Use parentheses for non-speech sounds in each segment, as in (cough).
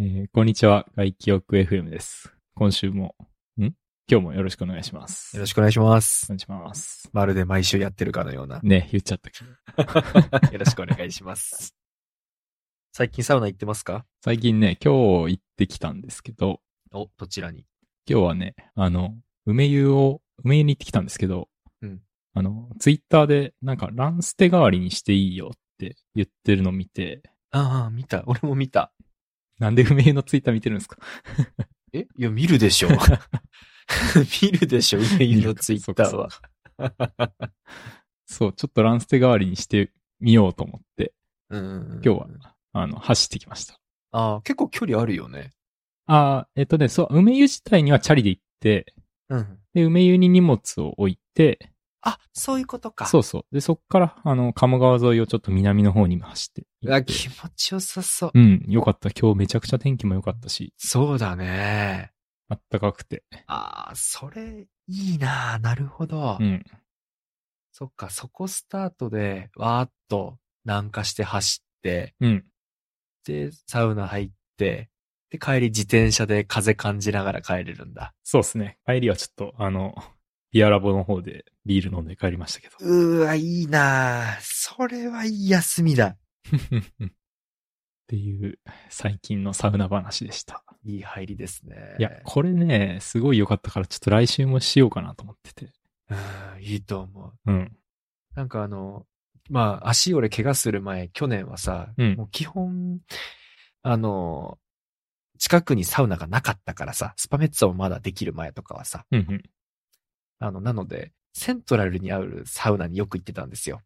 えーこんにちは、外気浴 FM です。今週も、ん？今日もよろしくお願いします。よろしくお願いします。お願いします。まるで毎週やってるかのような。ね、言っちゃったけど。(laughs) よろしくお願いします。最近サウナ行ってますか？最近ね、今日行ってきたんですけど、お、どちらに？今日はね、あの、梅湯を、梅湯に行ってきたんですけど、うんあの、ツイッターで、なんか、ランステ代わりにしていいよって言ってるの見て、ああ、見た。俺も見た。なんで梅湯のツイッター見てるんですか？え？いや、見るでしょ。(laughs) 見るでしょ、梅湯のツイッターは。そう、ちょっとランステ代わりにしてみようと思って、うん。今日は、あの、走ってきました。ああ、結構距離あるよね。ああ、えっとね、そう、梅湯自体にはチャリで行って、うん。で、梅湯に荷物を置いて、あ、そういうことか。そうそう。で、そっから、あの、鴨川沿いをちょっと南の方に走ってうわ、行って。気持ちよさそう。うん、よかった。今日めちゃくちゃ天気も良かったし、そうだね。あったかくて。ああ、それ、いいななるほど。うん。そっか、そこスタートで、わーっと南下して走って、うん。で、サウナ入って、で、帰り自転車で風感じながら帰れるんだ。そうですね。帰りはちょっと、あの、ビアラボの方でビール飲んで帰りましたけど。うーわ、いいなそれはいい休みだ。っていう、最近のサウナ話でした。いい入りですね。いや、これね、すごい良かったから、ちょっと来週もしようかなと思ってて。うん、いいと思う。うん。なんかあの、まあ、足俺怪我する前、去年はさ、うんもう基本、あの、近くにサウナがなかったからさ、スパメッツァもまだできる前とかはさ、うんうん。あの、なので、セントラルにあるサウナによく行ってたんですよ。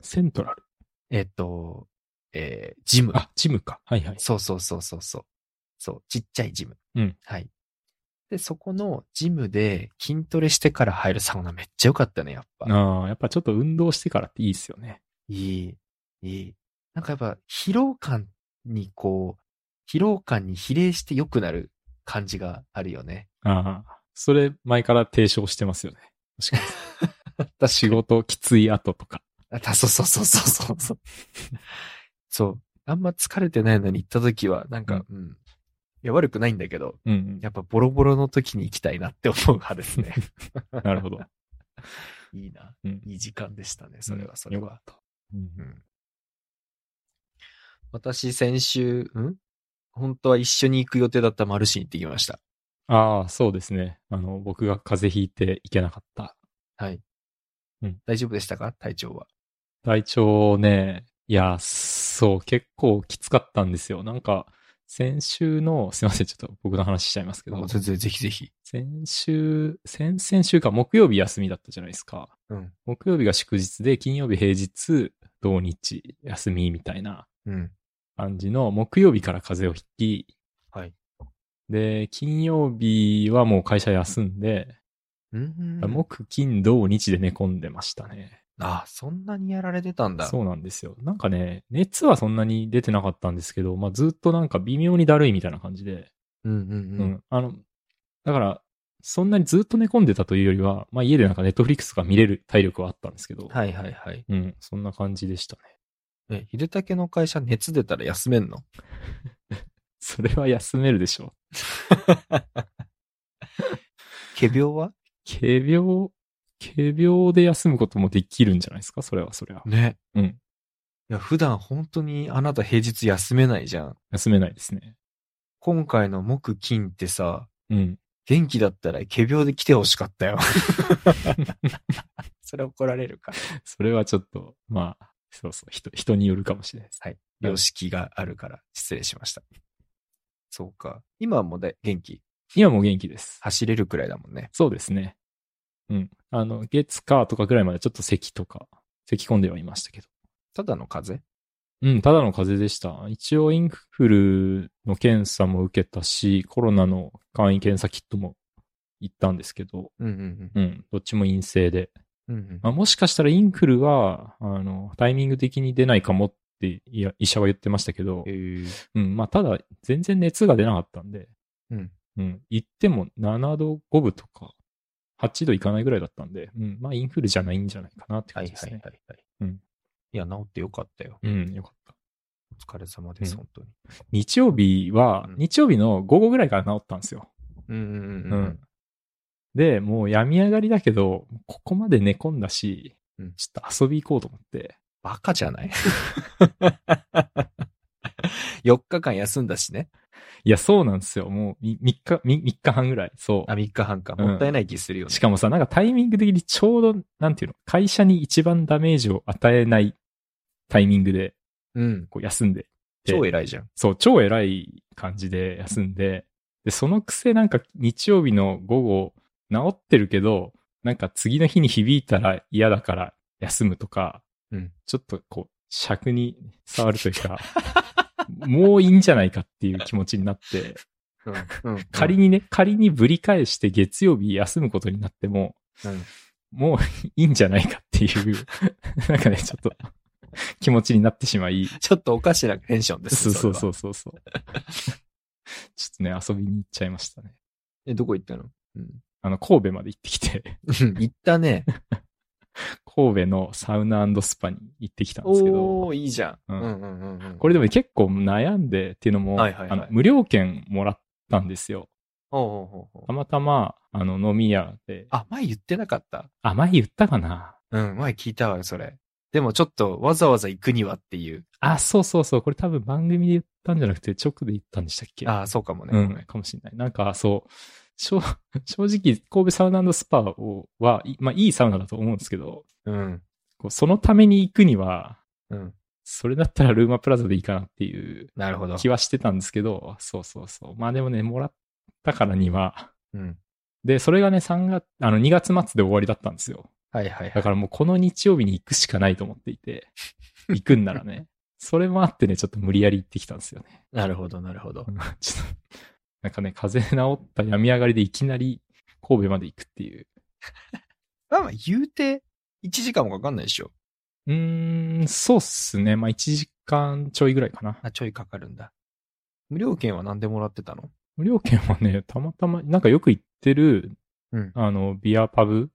セントラル？えっと、えージム。あ、ジムか。はいはい。そうそうそうそうそう。そう、ちっちゃいジム。うん。はい。で、そこのジムで筋トレしてから入るサウナめっちゃ良かったね、やっぱ。ああ、やっぱちょっと運動してからっていいですよね。いい、いい。なんかやっぱ疲労感にこう、疲労感に比例して良くなる感じがあるよね。ああ、それ前から提唱してますよね。確かに。仕事きつい後とか。(laughs) あたそうそうそうそうそうそう。あんま疲れてないのに行った時は、なんか、うん。いや、悪くないんだけど、うんやっぱボロボロの時に行きたいなって思う派ですね。うん。なるほど。(laughs) いいな。うん。いい時間でしたね、それは、それは。うんうん。私、先週、ん？本当は一緒に行く予定だったマルシン行ってきました。ああ、そうですね。あの、僕が風邪ひいていけなかった。はい。うん大丈夫でしたか？体調は。体調ね、いや、そう、結構きつかったんですよ。なんか、先週の、すいません、ちょっと僕の話しちゃいますけど、全然ぜひぜひ。先週、先々週か木曜日休みだったじゃないですか。うん。木曜日が祝日で、金曜日平日、土日休みみたいなうん。感じの木曜日から風邪をひき、はい。で、金曜日はもう会社休んで、うん。木、金、土、日で寝込んでましたね。あ、そんなにやられてたんだ。そうなんですよ。なんかね、熱はそんなに出てなかったんですけど、まあずっとなんか微妙にだるいみたいな感じで、うんうんううん。ん。あの、だから、そんなにずっと寝込んでたというよりは、まあ家でなんかネットフリックスとか見れる体力はあったんですけど、はいはいはい。うん、そんな感じでしたね。え、秀武の会社熱出たら休めんの？(laughs) それは休めるでしょ (laughs) 仮病は？う。軽病、軽病で休むこともできるんじゃないですか？それは、それは。ね。うん。いや、普段本当にあなた平日休めないじゃん。休めないですね。今回の木金ってさ、うん。元気だったら仮病で来てほしかったよ。(laughs) それ怒られるか。それはちょっと、まあ、そうそう、人、人によるかもしれないです。はい。良識があるから失礼しました。そうか。今はもうで元気？今も元気です。走れるくらいだもんね。そうですね。うん。あの、月、火とかぐらいまでちょっと咳とか、咳込んではいましたけど。ただの風？邪うん、ただの風邪でした。一応インフルの検査も受けたし、コロナの簡易検査キットも行ったんですけど、うんうんうん、どっちも陰性で。うん。うんうんまあ、もしかしたらインフルは、あの、タイミング的に出ないかもって、いや、医者は言ってましたけどえ、ーうん、まあ、ただ、全然熱が出なかったんで、うん。うん、行っても7度5分とか、8度いかないぐらいだったんで、うん、まあ、インフルじゃないんじゃないかなってはい感じですね。はいはいはい。うん。いや、治ってよかったよ。うん、よかった。お疲れ様です、うん本当に。日曜日は、うん日曜日の午後ぐらいから治ったんですよ。うんうんうんううんん。で、もう病み上がりだけど、ここまで寝込んだし、うんちょっと遊び行こうと思って。バカじゃない (laughs) ?4 日間休んだしね。いや、そうなんですよ。もう3日、3日半ぐらい。そあ、3日半か。うんもったいない気するよう。ね。しかもさ、なんかタイミング的にちょうど、なんていうの、会社に一番ダメージを与えないタイミングで、うん。こう休んで。超偉いじゃん。そう、超偉い感じで休んで、で、そのくせなんか日曜日の午後、治ってるけど、なんか次の日に響いたら嫌だから休むとか、うんちょっとこう、尺に触るというか、もういいんじゃないかっていう気持ちになって、うん。うん。仮にね、仮にぶり返して月曜日休むことになっても、うん。もういいんじゃないかっていう、(laughs) なんかね、ちょっと気持ちになってしまい、ちょっとおかしなテンションです。。そうそうそううそうそう。ちょっとね、遊びに行っちゃいましたね。え、どこ行ったの？うん。あの、神戸まで行ってきて、行ったね。神戸のサウナスパに行ってきたんですけど、おー、いいじゃん。ううんんうんうんうん。これでもね結構悩んでっていうのも、はいはいはいあの無料券もらったんですよ。ほうほうほうたまたま、あの、飲み屋で、あ、前言ってなかった？あ、前言ったかなうん、前聞いたわ、それ。でもちょっとわざわざ行くにはっていう。あ、そうそうそう。これ多分番組で言ったんじゃなくて直で言ったんでしたっけ？ああ、そうかもね。うん、かもしれない。なんか、そう、正 (laughs) 正直、神戸サウナスパをは、いまあ、いいサウナだと思うんですけど、うん。こうそのために行くには、うん。それだったらルーマプラザでいいかなっていう。気はしてたんですけど、そうそうそう。まあでもね、もらったからには、うん。で、それがね、3月、あの、2月末で終わりだったんですよ。はいはいはい。だからもうこの日曜日に行くしかないと思っていて、(laughs) 行くんならね。それもあってね、ちょっと無理やり行ってきたんですよね。なるほど、なるほどう。ん (laughs) ちょっと、なんかね、風邪治った病み上がりでいきなり神戸まで行くっていう。(laughs) まあまあ、言うて、1時間もかかんないでしょ。うーん、そうっすね。まあ1時間ちょいぐらいかな。あ、ちょいかかるんだ。無料券は何でもらってたの？無料券はね、たまたま、なんかよく行ってる、うんあの、ビアパブ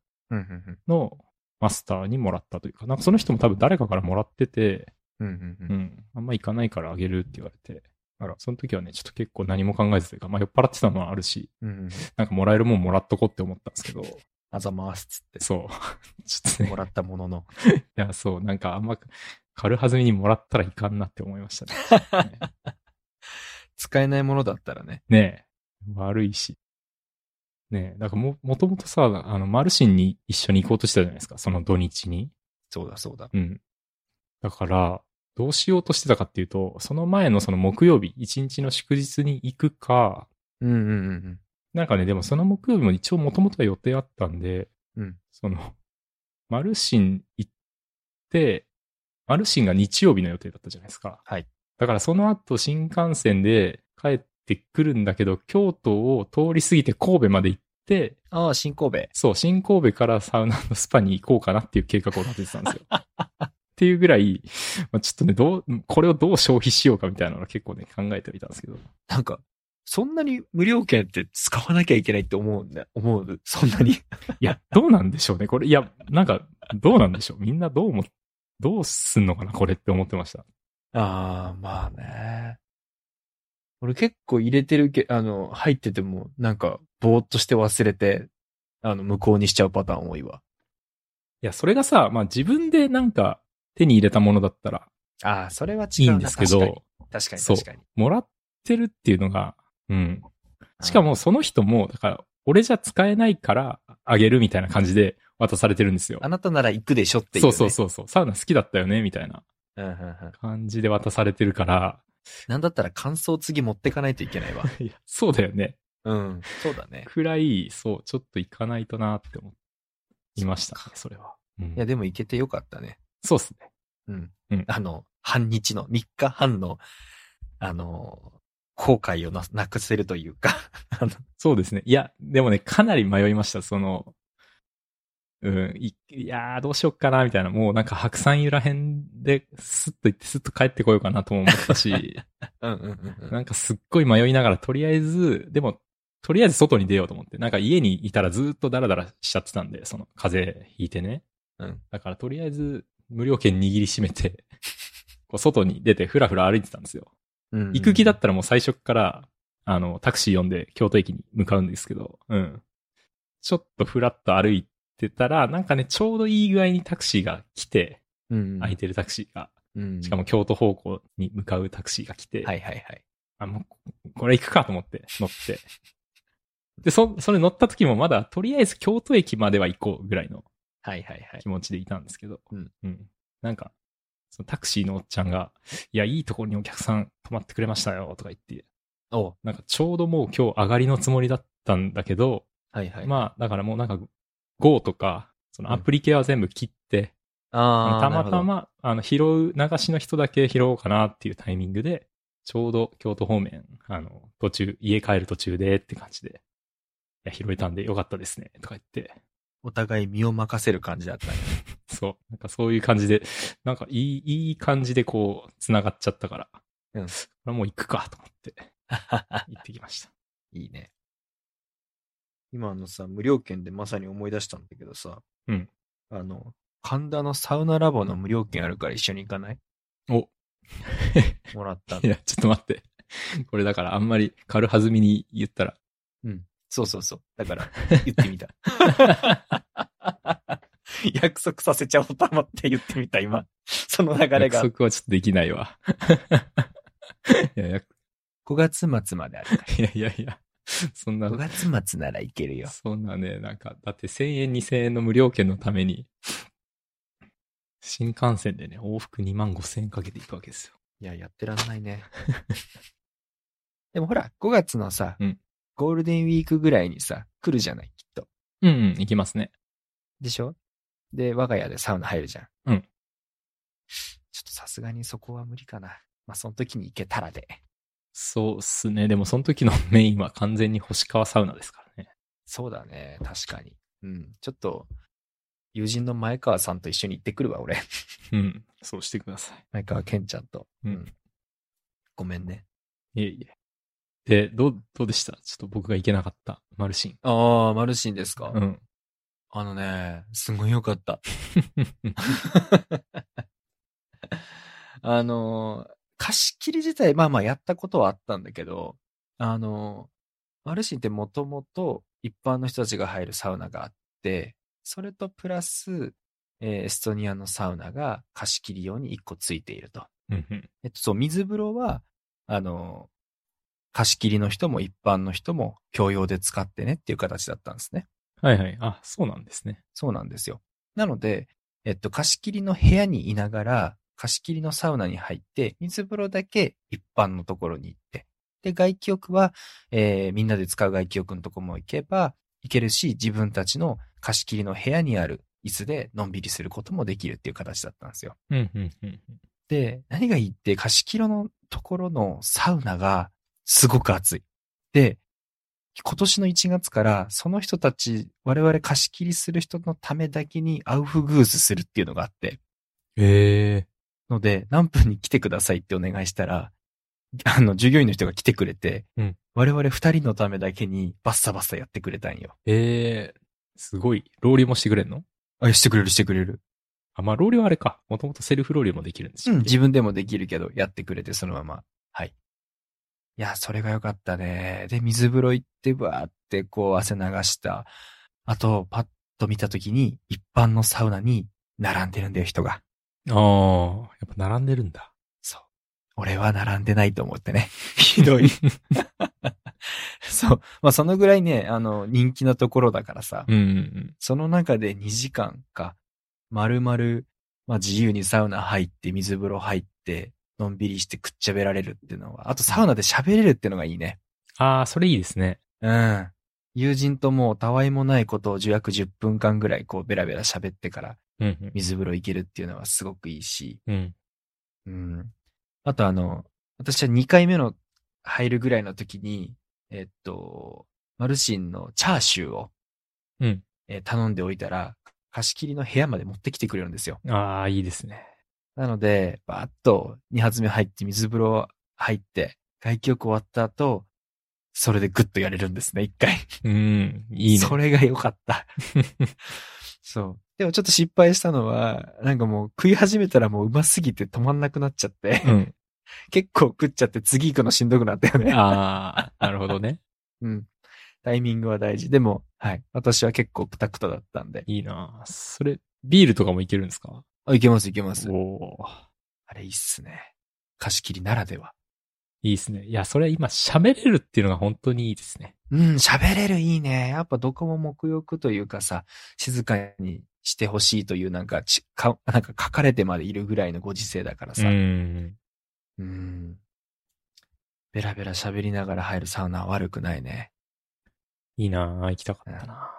のマスターにもらったというか、なんかその人も多分誰かからもらってて、うん。うん、うん、あんま行かないからあげるって言われて、あらその時はね、ちょっと結構何も考えずというか、まあ酔っ払ってたのはあるし、うん、うん。なんかもらえるもんもらっとこうって思ったんですけど、あざますっつって。そう。(laughs) ちょっとねも、らったものの。(laughs) いや、そう、なんかあんま軽はずみにもらったらいかんなって思いましたね。(laughs) 使えないものだったらね。ねえ、悪いし。ねえ、だからも、もともとさ、あの、マルシンに一緒に行こうとしたじゃないですか、その土日に。そうだ、そうだ。うん。だから、どうしようとしてたかっていうと、その前のその木曜日、一日の祝日に行くか、うん、うん、うん。なんかね、でもその木曜日も一応もともとは予定あったんで、うんその、マルシン行って、マルシンが日曜日の予定だったじゃないですか。はい。だからその後新幹線で帰ってくるんだけど、京都を通り過ぎて神戸まで行って、ああ、新神戸。そう、新神戸からサウナのスパに行こうかなっていう計画を立ててたんですよ。(laughs) っていうぐらい、まあ、ちょっとね、どう、これをどう消費しようかみたいなのを結構ね、考えてみたんですけど。なんか、そんなに無料券って使わなきゃいけないって思うんだ。思うそんなに。いや、どうなんでしょうね。これ、いや、なんか、どうなんでしょう。みんなどう思っ、どうすんのかな、これって思ってました。ああ、まあね。俺結構入れてるけ、あの、入ってても、なんか、ぼーっとして忘れて、あの、無効にしちゃうパターン多いわ。いや、それがさ、まあ自分でなんか手に入れたものだったらああ、それは違うな。いいんですけ確かにど、確かに確かに。もらってるっていうのが、うん。しかもその人も、だから、俺じゃ使えないからあげるみたいな感じで渡されてるんですよあ。なたなら行くでしょっていう、そね。うそうそうそう。サウナ好きだったよねみたいな。感じで渡されてるから、なんだったら感想次持ってかないといけないわ。(laughs) いや、そうだよね。うん。そうだね。くらい、そう、ちょっと行かないとなって思いましたね、それは。うんいや、でも行けてよかったね。そうっすね。うん。うんあの、半日の、3日半の、あの、後悔をななくせるというか、(laughs) そうですね。いや、でもね、かなり迷いました。その、うん、いいやー、どうしよっかな、みたいな。もうなんか白山由らへんで、スッと行ってスッと帰ってこようかなとも思ったし、(laughs) うんうんうんうん。なんかすっごい迷いながら、とりあえず、でも、とりあえず外に出ようと思って、なんか家にいたらずっとダラダラしちゃってたんで、その風邪ひいてね。うん。だからとりあえず無料券握りしめて、(laughs) こう外に出てふらふら歩いてたんですよ。うん行く気だったらもう最初っから、あの、タクシー呼んで京都駅に向かうんですけど、うん。ちょっとふらっと歩いてたら、なんかね、ちょうどいい具合にタクシーが来て、うん。空いてるタクシーが、うんしかも、京都方向に向かうタクシーが来て、はいはいはい。あ、もう、これ行くかと思って乗って。で、そ、それ乗った時もまだ、とりあえず京都駅までは行こうぐらいのはいはいはい。気。持ちでいたんですけど、うん。なんか、そのタクシーのおっちゃんが、いや、いいところにお客さん泊まってくれましたよ、とか言って、おなんかちょうどもう今日上がりのつもりだったんだけど、はいはい。まあ、だからもうなんか、Go とか、そのアプリ系は全部切って、ああ、たまたま、あの、拾う、流しの人だけ拾おうかなっていうタイミングで、ちょうど京都方面、あの、途中、家帰る途中でって感じで、いや、拾えたんでよかったですね、とか言って、お互い身を任せる感じだったね。(laughs) そう、なんかそういう感じで、なんかいい、いい感じでこう、繋がっちゃったから、うんこれもう行くかと思って、(laughs) 行ってきました。いいね。今あのさ、無料券でまさに思い出したんだけどさ。うん。あの、神田のサウナラボの無料券あるから一緒に行かない？お、もらった。(laughs) いや、ちょっと待って。これだからあんまり軽はずみに言ったら、うん。そうそうそう。だから、(laughs) 言ってみた。(laughs) 約束させちゃおうと思って言ってみた、今。その流れ約が。束はちょっとできないわ。い (laughs) やいや、5月末まであるから。いやいやいや、そんな5、月末ならいけるよ。そんなね、なんか、だって1000円2000円の無料券のために、新幹線でね、往復2万5000円かけていくわけですよ。いや、やってらんないね。でもほら、5月のさ、うんゴールデンウィークぐらいにさ、来るじゃない、きっと。うんうん、行きますね。でしょ？で、我が家でサウナ入るじゃん。うん。ちょっとさすがにそこは無理かな。まあ、その時に行けたらで。そうっすね。でもその時の (laughs) メインは完全に星川サウナですからね。そうだね、確かに。うん。ちょっと、友人の前川さんと一緒に行ってくるわ、俺。(laughs) うん。そうしてくださ前川健ちゃんと。うん。ごめんね。い。いえいえ。で、どう、どうでした？ちょっと僕が行けなかった、マルシン。ああ、マルシンですか？うん。あのね、すごいよかった。(laughs) あの、貸し切り自体、まあまあやったことはあったんだけど、あの、マルシンってもともと一般の人たちが入るサウナがあって、それとプラス、えーエストニアのサウナが貸し切り用に一個ついていると。えっと、そう、水風呂は、あの、貸し切りの人も一般の人も共用で使ってねっていう形だったんですね。はいはい。あ、そうなんですね。そうなんですよ。なので、えっと、貸し切りの部屋にいながら、貸し切りのサウナに入って、水風呂だけ一般のところに行って、で、外気浴は、えーみんなで使う外気浴のとこも行けば、行けるし、自分たちの貸し切りの部屋にある椅子でのんびりすることもできるっていう形だったんですよ。うんうんうんうん。で、何がいいって、貸し切りのところのサウナがすごく暑い。で、今年の1月から、その人たち、我々貸し切りする人のためだけにアウフグースするっていうのがあって、ええので、何分に来てくださいってお願いしたら、あの、従業員の人が来てくれて、うん我々二人のためだけにバッサバッサやってくれたんよ。ええすごい。ロウリュもしてくれんの？あ、してくれるしてくれる。あ、まあ、ロウリュはあれか。もともとセルフロウリュもできるんですうん、よ。自分でもできるけど、やってくれて、そのまま。はい。いや、それが良かったね。で、水風呂行って、バーってこう汗流した。あと、パッと見たときに、一般のサウナに並んでるんだよ、人が。ああ、やっぱ並んでるんだ。そう。俺は並んでないと思ってね。(laughs) ひどい。(laughs) そう。まあ、そのぐらいね、あの、人気なところだからさ。うんうんうん。その中で2時間か、丸々、まあ自由にサウナ入って、水風呂入って、のんびりしてくっちゃべられるっていうのは、あとサウナで喋れるっていうのがいいね。ああ、それいいですね。うん。友人ともうたわいもないことを約10分間ぐらいこうベラベラ喋ってから。水風呂行けるっていうのはすごくいいし、うん。うん。あとあの、私は2回目の入るぐらいの時に、えっと、マルシンのチャーシューを、うん。えー頼んでおいたら、貸し切りの部屋まで持ってきてくれるんですよ。ああ、いいですね。なので、バーッと2発目入って水風呂入って、外気浴終わった後、それでグッとやれるんですね、一回。うん。いいね。それが良かった。(laughs) そう。でもちょっと失敗したのは、なんかもう食い始めたらもううますぎて止まんなくなっちゃって、うん。結構食っちゃって次行くのしんどくなったよね。ああ、なるほどね。(laughs) うん。タイミングは大事。でも、はい。私は結構クタクタだったんで。いいなそれ、ビールとかもいけるんですか？あ、いけますいけます。おおあれいいっすね。貸し切りならでは。いいですね。いや、それ今喋れるっていうのが本当にいいですね。うん、喋れるいいね。やっぱどこも目欲というかさ、静かにしてほしいというなんかち、か、なんか書かれてまでいるぐらいのご時世だからうさ。ん。うん。ベラベラ喋りながら入るサウナは悪くないね。いいな行きたかったな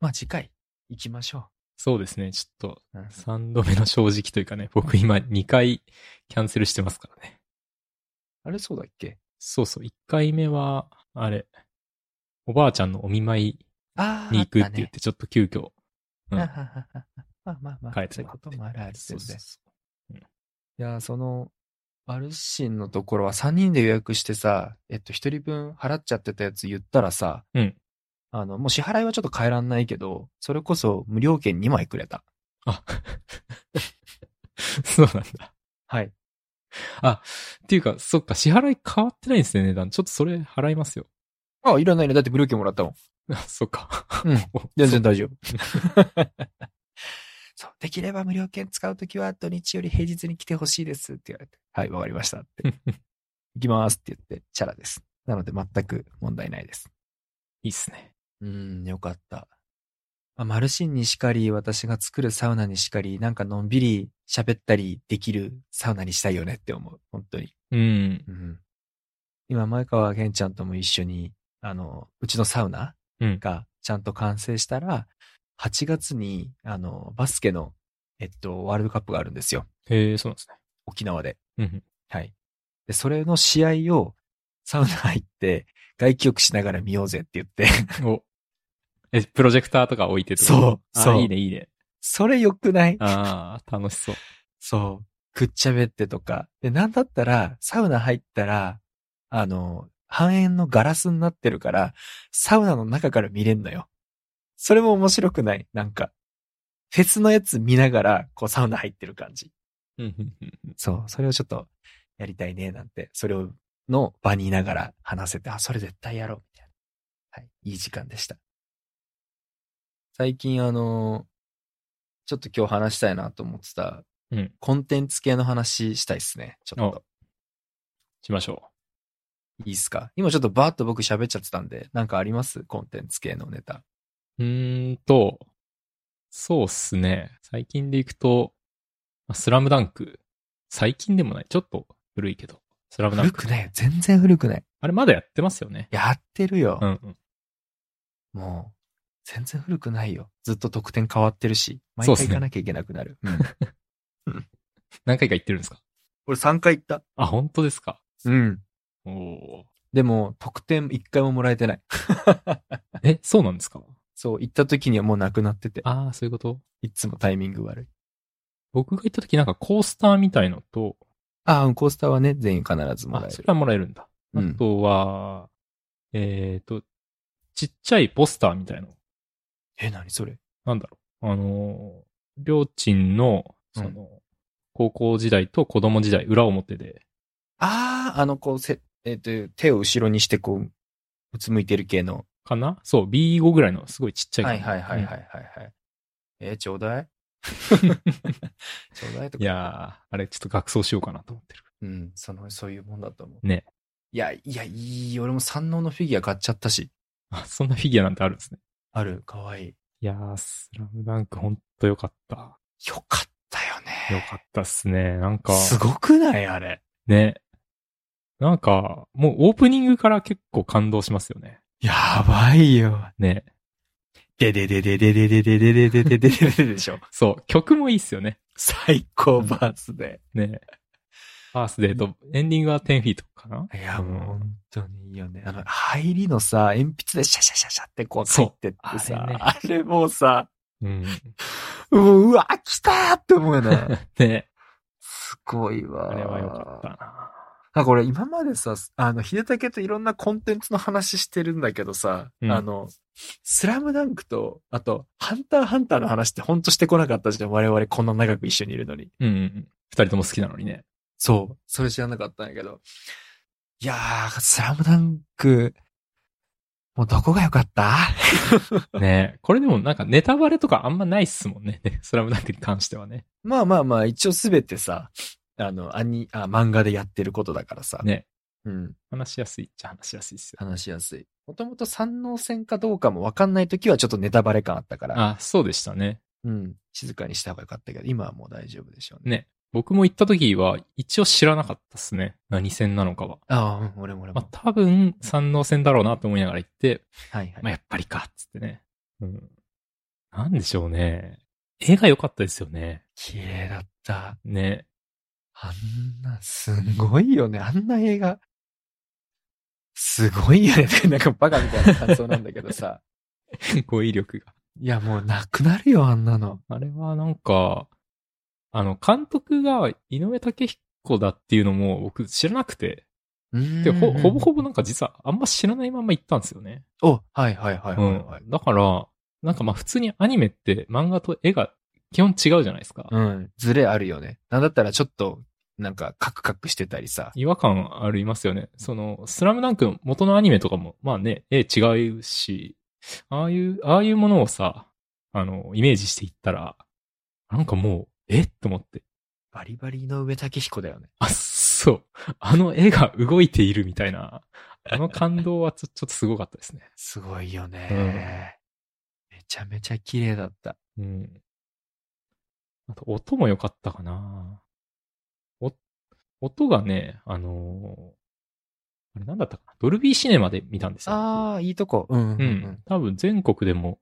まあ次回行きましょそうですね。ちょっと、う。うん3度目の正直というかね、僕今2回キャンセルしてますからね。あれそうだっけ？そうそう、1回目は、あれ、おばあちゃんのお見舞い。に行くあって言って、ちょっと急遽。まあまあまあ。帰ってそういうこともあるあるそう全そう然。そいや、その、マルシンのところは3人で予約してさ、えっと、1人分払っちゃってたやつ言ったらさ、うんあの、もう支払いはちょっと変えらんないけど、それこそ無料券2枚くれた。う。あ、(laughs) そうなんだ。はい。っていうか、そっか、支払い変わってないんですね、値段。ちょっとそれ払いますよ。あ、いらないね。だって無料券もらったもん。あ、そっか。うん (laughs) お全然大丈夫。(laughs) そう。できれば無料券使うときは土日より平日に来てほしいですって言われて。はい、わかりましたって。行きますって言って、チャラです。なので全く問題ないです。いいっすね。うん、よかった。まあ、マルシンにしかり、私が作るサウナにしかり、なんかのんびり喋ったりできるサウナにしたいよねって思う。本当に。うん。うん。今、前川健ちゃんとも一緒に、あの、うちのサウナうん。がちゃんと完成したら、8月に、あの、バスケの、えっと、ワールドカップがあるんですよ。へえ、そうなんですね。沖縄で。うん。はい。で、それの試合を、サウナ入って、外気浴しながら見ようぜって言って、お。え、プロジェクターとか置いてと？かそうあそういいね、いいね。それ良くない？ああ、楽しそう。そう。くっちゃべってとか。で、なんだったら、サウナ入ったら、あの、半円のガラスになってるから、サウナの中から見れんのよ。それも面白くない？なんか。フェスのやつ見ながら、こうサウナ入ってる感じ。そう。それをちょっとやりたいね、なんて。それを、の場にいながら話せて、あ、それ絶対やろう、みたいな。はい。いい時間でした。最近あの、ちょっと今日話したいなと思ってた、うんコンテンツ系の話したいっすね。ちょっと。しましょいいっすか？今ちょっとバーッと僕喋っちゃってたんで、なんかあります？コンテンツ系のネタ。う。うーんと、そうっすね。最近でいくと、まあスラムダンク。最近でもない。ちょっと古いけど。スラムダンク。古くない全然古くない。あれまだやってますよね。やってるよ。うんうん。もう、全然古くないよ。ずっと得点変わってるし、毎回行かなきゃいけなくなる。うん (laughs) 何回か言ってるんですか？俺3回行った。あ、本当ですか？うん。おおでも、得点1回ももらえてない。ー。(laughs) え、そうなんですか？そう、行った時にはもうなくなってて、ああ、そういうこと？いつもタイミング悪い。僕が行った時なんかコースターみたいのと、ああ、コースターはね、全員必ずもらあ、えるそれ。はもらえるんだ。あうんとは、えっ、と、ちっちゃいポスターみたいの。え、何それ？なんだろう。あのー、りょーちんの、その、高校時代と子供時代、裏表で、ああ、あの、こう、せ、えっ、と、手を後ろにして、こう、うつむいてる系の。かな？そう、B5 ぐらいのすごいちっちゃい。はいはいはいはいはいはい。えーちょうだい？(laughs) ちょうだいといやー、あれちょっと学装しようかなと思ってる。うん、その、そういうもんだと思う。ね。いや、いや、いい。俺も三能のフィギュア買っちゃったし。あ、そんなフィギュアなんてあるんですね。ある、かわいい。いやー、スラムダンクほんとよかった。よかったよね。よかったっすね。なんか、すごくない？あれ。ね。なんか、もうオープニングから結構感動しますよね。やばいよ。ね。ででででででででででででででででしょ。そう、曲もいいっすよね。最高バースで。ね。ファースデーと、エンディングは10フィートかな？いや、もう本当にいいよね。あの、入りのさ、鉛筆でシャシャシャシャってこうそう入ってってさ、あれねあれもうさ、うん。もう、うわ、来たーって思うよね。(laughs) ね。すごいわ。あれはよかったな。なんか俺今までさ、あの、秀武といろんなコンテンツの話してるんだけどさ、うんあの、スラムダンクと、あと、ハンターハンターの話ってほんとしてこなかったじゃん。我々こんな長く一緒にいるのに。うんうんうん。二人とも好きなのにね。そう。それ知らなかったんやけど。いやー、スラムダンク、もうどこが良かった？(laughs) ねこれでもなんかネタバレとかあんまないっすもんね。スラムダンクに関してはね。まあまあまあ、一応すべてさ、あの、アニ、あ、漫画でやってることだからさ。ね。うん。話しやすいっちゃ話しやすいっすよ。話しやすい。もともと三能戦かどうかもわかんないときはちょっとネタバレ感あったから。あ、そうでしたね。うん。静かにした方がよかったけど、今はもう大丈夫でしょうね。ね。僕も行った時は一応知らなかったっすね。何戦なのかは。ああ、うん、俺も俺も。まあ多分三能戦だろうなと思いながら行って、はいはい。まあやっぱりかっつってね。うん。なんでしょうね。絵が良かったですよね。綺麗だった。ね。あんな、すごいよね。あんな映画。すごいよね。(laughs) なんかバカみたいな感想なんだけどさ。(laughs) 語彙力が。いや、もうなくなるよ、あんなの。あれはなんか、あの、監督が井上武彦だっていうのも僕知らなくて、で、ほ、ほぼほぼなんか実はあんま知らないまま行ったんですよね。お、はいはいはいはい、はいうん。だから、なんかまあ普通にアニメって漫画と絵が基本違うじゃないですか。うん。ズレあるよね。なんだったらちょっと、なんか、カクカクしてたりさ。違和感ありますよね。その、スラムダンクの元のアニメとかも、まあね、絵違うし、ああいう、ああいうものをさ、あの、イメージしていったら、なんかもう、え？っと思って。バリバリの上竹彦だよね。あ、そう。あの絵が動いているみたいな、あの感動はちょちょっとすごかったですね。すごいよね。めちゃめちゃ綺麗だった。うん。あと、音も良かったかなお、音がね、あのーあれなんだったかなドルビーシネマで見たんですよ。ああ、いいとこ。うんうんううんん。多分全国でも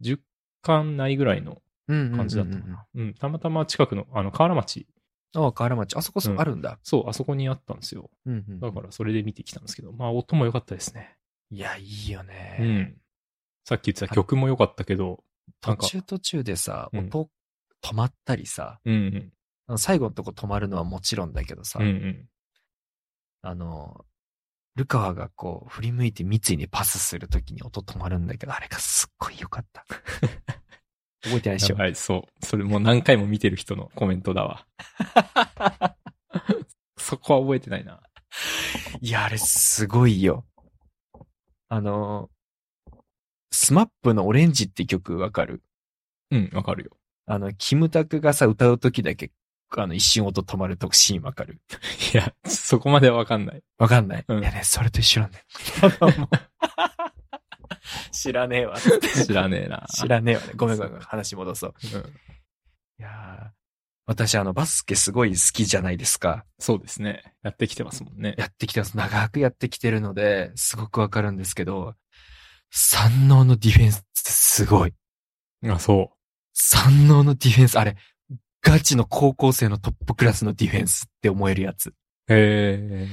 10巻ないぐらいのうん。感じだったかな。うん。たまたま近くの、あの、河原町。ああ、河原町。あそこそうんあるんだ。そう、あそこにあったんですよ。うんうんだからそれで見てきたんですけど、まあ音も良かったですね。いや、いいよね。うん。さっき言ってた曲も良かったけど、途中途中でさ、うん音止まったりさ、うんうん。最後のとこ止まるのはもちろんだけどさ、うんうん。あの、ルカワがこう、振り向いて三井にパスするときに音止まるんだけど、あれがすっごい良かった。(laughs) 覚えてないでしょ。はい、そう。それもう何回も見てる人のコメントだわ。(laughs) そこは覚えてないな。いや、あれすごいよ。あの、スマップのオレンジって曲わかる？うん、わかるよ。あの、キムタクがさ、歌うときだけ、あの、一瞬音止まるとシーンわかる？いや、そこまではわかんない。わかんない、うんいやね、それと一緒なんだよ。(laughs) (laughs) 知らねえわ。知らねえな。知らねえわね。(laughs) ごめんごめん。話戻そう。うん。いやー私あの、バスケすごい好きじゃないですか。そうですね。やってきてますもんね。やってきてます。長くやってきてるので、すごくわかるんですけど、三能のディフェンスってすごい。あ、そ三能のディフェンス、あれ、ガチの高校生のトップクラスのディフェンスって思えるやつ。う。へえ。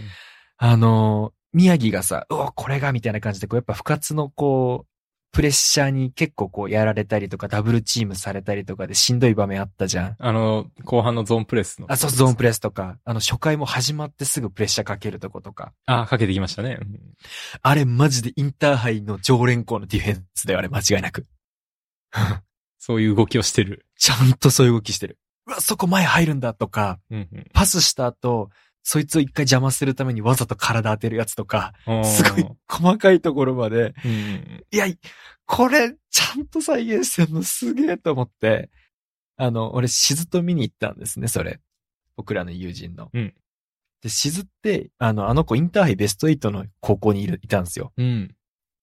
あのー宮城がさ、うお、これがみたいな感じで、こう、やっぱ不活のこう、プレッシャーに結構こう、やられたりとか、ダブルチームされたりとかでしんどい場面あったじゃん。あの、後半のゾーンプレスの。あ、そう、ゾーンプレレスとか、あの、初回も始まってすぐプレッシャーかけるとことか。あ、かけてきましたね。うんあれマジでインターハイの常連校のディフェンスだよ、あれ間違いなく。(laughs) そういう動きをしてる。ちゃんとそういう動きしてる。うわ、そこ前入るんだとか、うんうんパスした後、そいつを一回邪魔するためにわざと体当てるやつとか、すごい細かいところまで、うんうんいや、これ、ちゃんと再現してんのすげえと思って、あの、俺、しずと見に行ったんですね、それ。僕らの友人の。うんで、しずって、あの、あの子インターハイベスト8の高校にいる、いたんですよ。うん。うん。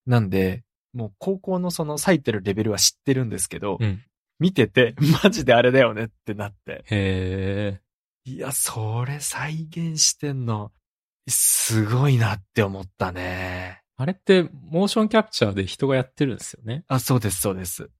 なんで、もう高校のその最てるレベルは知ってるんですけど、うん。見てて、マジであれだよねってなって。へえ。いや、それ再現してんの、すごいなって思ったね。あれって、モーションキャプチャーで人がやってるんですよね？あ、そうです、そうです。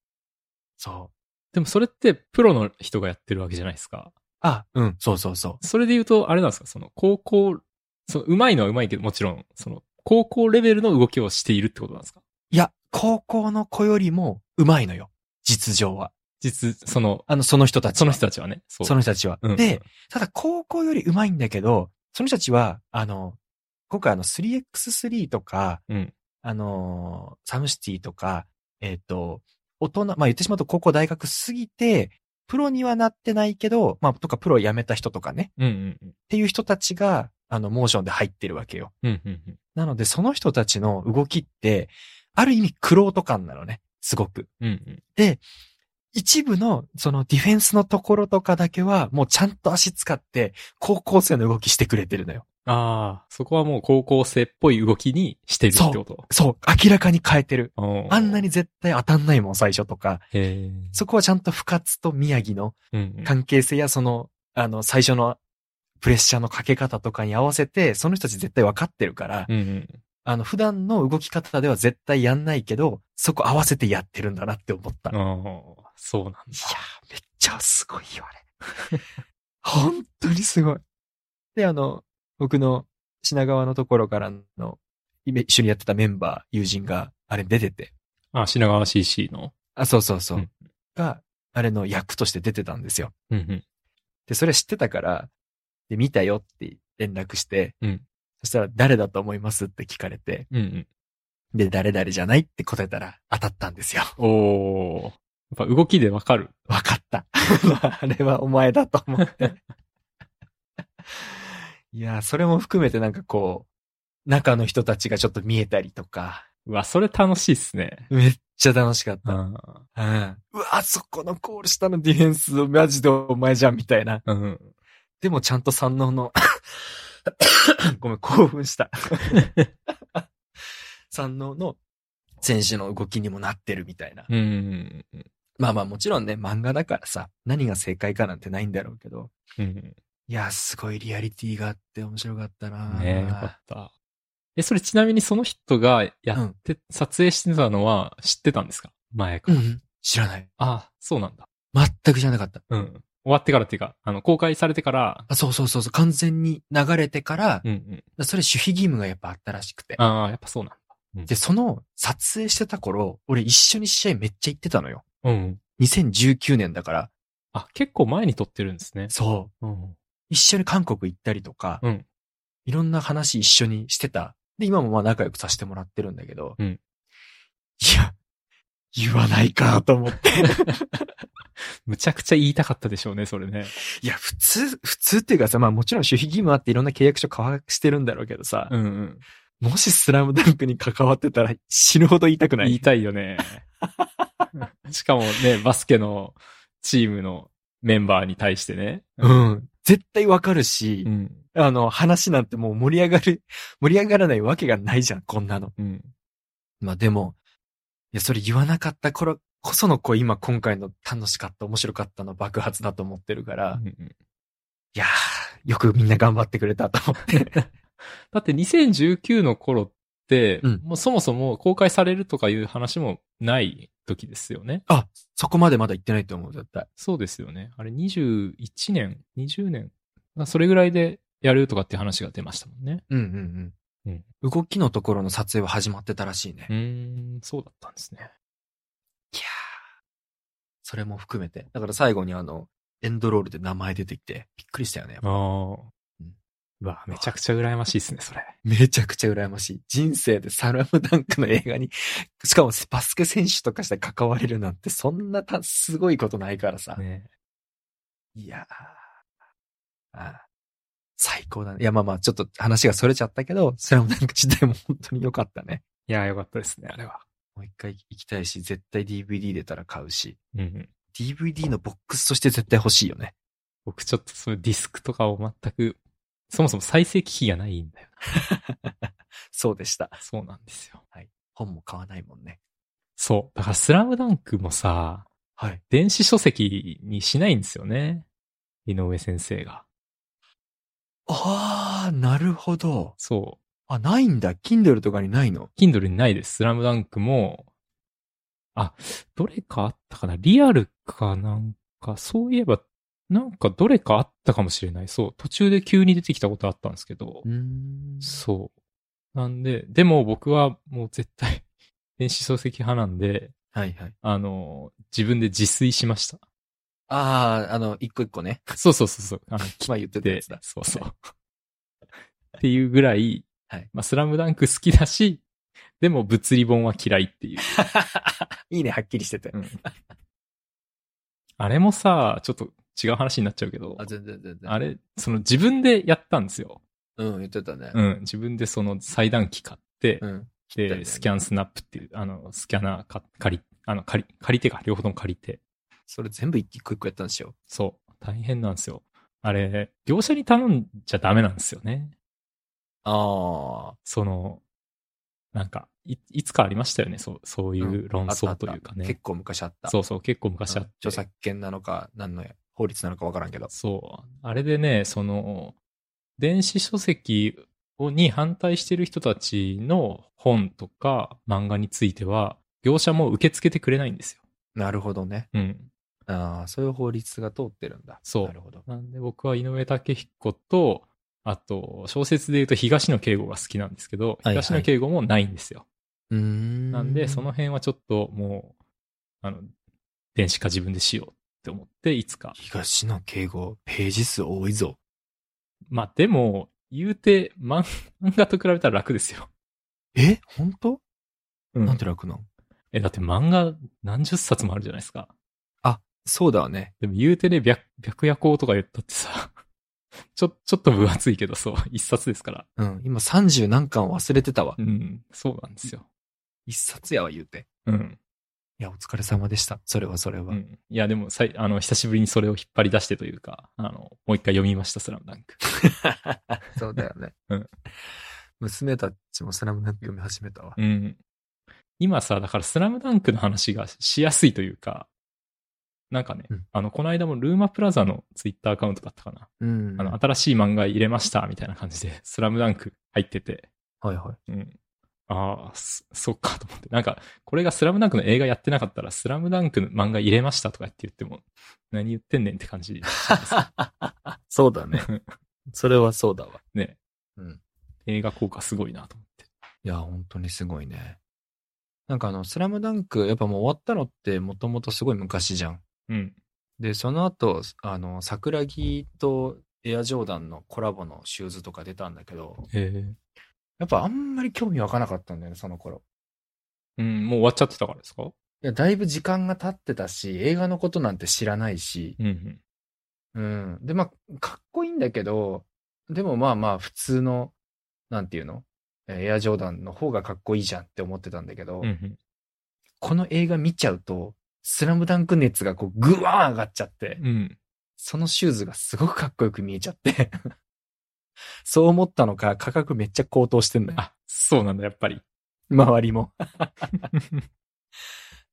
そう。でもそれって、プロの人がやってるわけじゃないですか。あ、うん、そうそうそう。それで言うと、あれなんですか、その、高校、その、上手いのは上手いけど、もちろん、その、高校レベルの動きをしているってことなんですか？いや、高校の子よりも上手いのよ。実情は。実、その、あの、その人たちは。その人たちはね。そう。その人たちは。うんで、、ただ高校より上手いんだけど、その人たちは、あの、今回あの 3x3 とか、うん。あの、サムシティとか、えっ、と、大人、まあ言ってしまうと高校大学過ぎて、プロにはなってないけど、まあとかプロ辞めた人とかね、うんうんうん。っていう人たちが、あの、モーションで入ってるわけよ。うんうんうん。なので、その人たちの動きって、ある意味、クロート感なのね。すごく。うんうん。一部の、そのディフェンスのところとかだけは、もうちゃんと足使って、高校生の動きしてくれてるのよ。ああ、そこはもう高校生っぽい動きにしてるってこと？そう、明らかに変えてる。あんなに絶対当たんないもん、最初とか。そこはちゃんと深津と宮城のうんうん。関係性や、その、あの、最初のプレッシャーのかけ方とかに合わせて、その人たち絶対分かってるから、うんうん。あの、普段の動き方では絶対やんないけど、そこ合わせてやってるんだなって思った。そうなんだ。ー、めっちゃすごいよ、あれ。(laughs) 本当にすごい。で、あの、僕の品川のところからの、今一緒にやってたメンバー、友人が、あれ出てて、あ、品川 CC の？あ、そうそうそう、うんが、あれの役として出てたんですよ。うんうん。で、それ知ってたから、で、見たよって連絡して、うんそしたら誰だと思いますって聞かれて、うんうん。で、誰々じゃないって答えたら当たったんですよ。おー。やっぱ動きでわかる。わかった。(laughs) あれはお前だと思って。(laughs) いや、それも含めてなんかこう、中の人たちがちょっと見えたりとか、うわ、それ楽しいっすね。めっちゃ楽しかった。うん。うん。うわ、そこのコール下のディフェンス、マジでお前じゃん、みたいな。うん。でもちゃんと三能の、(coughs) ごめん、興奮した。(laughs) 三能の選手の動きにもなってるみたいな。うんうんまあまあもちろんね、漫画だからさ、何が正解かなんてないんだろうけど。うん。いや、すごいリアリティがあって面白かったなねえ、よかった。え、それちなみにその人がやって、撮影してたのは知ってたんですか？前から。うん。知らない。ああ、そうなんだ。全く知らなかった。うん。終わってからっていうか、あの、公開されてから、あそうそうそうそう、完全に流れてから、うんうん。それ守秘義務がやっぱあったらしくて。ああ、やっぱそうなんだ。で、その撮影してた頃、俺一緒に試合めっちゃ行ってたのよ。うん。2019年だから。あ、結構前に撮ってるんですね。そう。うん。一緒に韓国行ったりとか、うんいろんな話一緒にしてた。で、今もまあ仲良くさせてもらってるんだけど、うんいや、言わないかと思って。(laughs) むちゃくちゃ言いたかったでしょうね、それね。いや、普通、普通っていうかさ、まあもちろん守秘義務あっていろんな契約書交わしてるんだろうけどさ、うんうん。もしスラムダンクに関わってたら死ぬほど言いたくない言いたいよね。(laughs) しかもね、バスケのチームのメンバーに対してね。うん。絶対わかるし、うん。あの、話なんてもう盛り上がる、(laughs) 盛り上がらないわけがないじゃん、こんなの。うん。まあでも、いや、それ言わなかった頃こその、こう今今回の楽しかった、面白かったの爆発だと思ってるから、いうんうんやー、よくみんな頑張ってくれたと思って。(laughs) だって2019の頃って、うんもうそもそも公開されるとかいう話もない時ですよね。あ、そこまでまだ言ってないと思う、絶対。そうですよね。あれ21年 ?20 年まあそれぐらいでやるとかっていう話が出ましたもんね。うんうんううんん。動きのところの撮影は始まってたらしいね。うーん、そうだったんですね。いやー。それも含めて。だから最後にあの、エンドロールで名前出てきて、びっくりしたよね。やっぱああ。うわ、めちゃくちゃ羨ましいですね、それ。めちゃくちゃ羨ましい。人生でサラムダンクの映画に、(laughs) しかもバスケ選手とかして関われるなんて、そんなた、すごいことないからさ。ね。いやーあー最高だね。いや、まあまあ、ちょっと話がそれちゃったけど、スラムダンク自体も本当に良かったね。いや、よかったですね、あれは。もう一回行きたいし、絶対 DVD 出たら買うし、うんうん。DVD のボックスとして絶対欲しいよね。僕ちょっとそういうディスクとかを全く、そもそも再生機器がないんだよ (laughs) そうでした。な。そうなんですよ。本も買わないもんね。そう。だからスラムダンクもさ、はい。電子書籍にしないんですよね。井上先生が。あー、なるほど。そう。あ、ないんだ。Kindle とかにないの？Kindle にないです。スラムダンクも、あ、どれかあったかな？リアルかなんか、そういえば、なんかどれかあったかもしれない。そう。途中で急に出てきたことあったんですけど、そう。なんで、でも僕はもう絶対、(laughs) 電子書籍派なんで、はいはい。あの、自分で自炊しました。あー、あの、一個一個ね。そうそうそうそう。あの、(laughs) まあ言ってたやでつだ。そうそう。っていうぐらい、はいまあ、スラムダンク好きだし、でも物理本は嫌いっていう。(laughs) いいね、はっきりしてて。うんあれもさ、ちょっと違う話になっちゃうけどあ、、全然全然。あれ、その自分でやったんですよ。うん、言ってたね。うん。自分でその裁断機買って、うん。で、スキャンスナップっていう、あの、スキャナーか借り、あの、借り、借りてか、両方とも借りて。それ全部一個一個やったんですよ。そう。大変なんですよ。あれ、業者に頼んじゃダメなんですよね。あその、なんか、い、いつかありましたよね。そう、そういう論あ。争というかね。結構昔あった。そうそう、結構昔あって。うん著作権なのか、何の法律なのかわからんけど。そう。あれでね、その、電子書籍をに反対してる人たちの本とか漫画については、業者も受け付けてくれないんですよ。なるほどね。うん。ああ、そういう法律が通ってるんだ。そうなるほど。なんで僕は井上武彦と、あと、小説で言うと東野圭吾が好きなんですけど、はい東野圭吾もないんですよ。うーん。なんで、その辺はちょっともう、あの、電子化自分でしようって思って、いつか。東野敬吾、ページ数多いぞ。まあ、でも、言うて、漫 (laughs) 漫画と比べたら楽ですよ。え？本当、うんなんで楽なん？え、だって漫画何十冊もあるじゃないですか。あ、そうだわね。でも言うてね、白、白夜行とか言ったってさ、(laughs) ちょ、ちょっと分厚いけどそう、一冊ですから。うん。今30何巻忘れてたわう。ん、そうなんですよ。一冊やわ言うて。うん。いや、お疲れ様でした。それはそれは。うん。いや、でも、さい、あの、久しぶりにそれを引っ張り出してというか、あの、もう一回読みました、スラムダンク。(laughs) そうだよね。うん。娘たちもスラムダンク読み始めたわ。うん。今さ、だからスラムダンクの話がしやすいというか、なんかね、うんあの、この間もルーマプラザのツイッターアカウントだったかな。うん。あの、新しい漫画入れました、みたいな感じで、スラムダンク入ってて、はいはい。うん。ああ、そそっかと思って。なんか、これがスラムダンクの映画やってなかったら、スラムダンクの漫画入れましたとかって言っても、何言ってんねんって感じ (laughs) そうだね。それはそうだわ。(laughs) ね。うん。映画効果すごいなと思って。いや、本当にすごいね。なんかあの、スラムダンク、やっぱもう終わったのってもともとすごい昔じゃん。うん。で、その後、あの、桜木とエアジョーダンのコラボのシューズとか出たんだけど、へえ。やっぱあんまり興味湧かなかったんだよね、その頃。うん、もう終わっちゃってたからですか？いや、だいぶ時間が経ってたし、映画のことなんて知らないし、うんうん。うん。で、まあ、かっこいいんだけど、でもまあまあ、普通の、なんていうの？えーエアジョーダンの方がかっこいいじゃんって思ってたんだけど、うんうん。この映画見ちゃうと、スラムダンク熱がこう、ぐわー上がっちゃって、うん。そのシューズがすごくかっこよく見えちゃって、そう思ったのか、価格めっちゃ高騰してんだよ。あ、そうなんだ、やっぱり。周りも。(laughs) (laughs)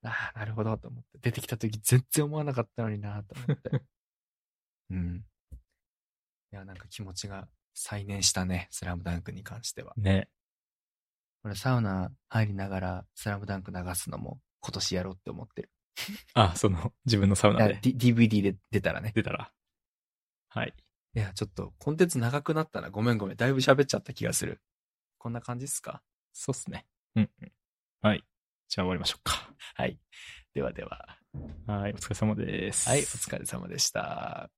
ああ、なるほど、と思って。出てきた時全然思わなかったのにな、と思って。(laughs) うん。いや、なんか気持ちが再燃したね、スラムダンクに関しては。ね。俺、サウナ入りながら、スラムダンク流すのも今年やろうって思ってる。あ、その、自分のサウナで DVD で出たらね。出たら。はい。いや、ちょっと、コンテンツ長くなったな。ごめんごめん。だいぶ喋っちゃった気がする。こんな感じっすか？そうっすね。うんうん。はい。じゃあ終わりましょうか。はい。ではでは。はい、お疲れ様です。はい、お疲れ様でした。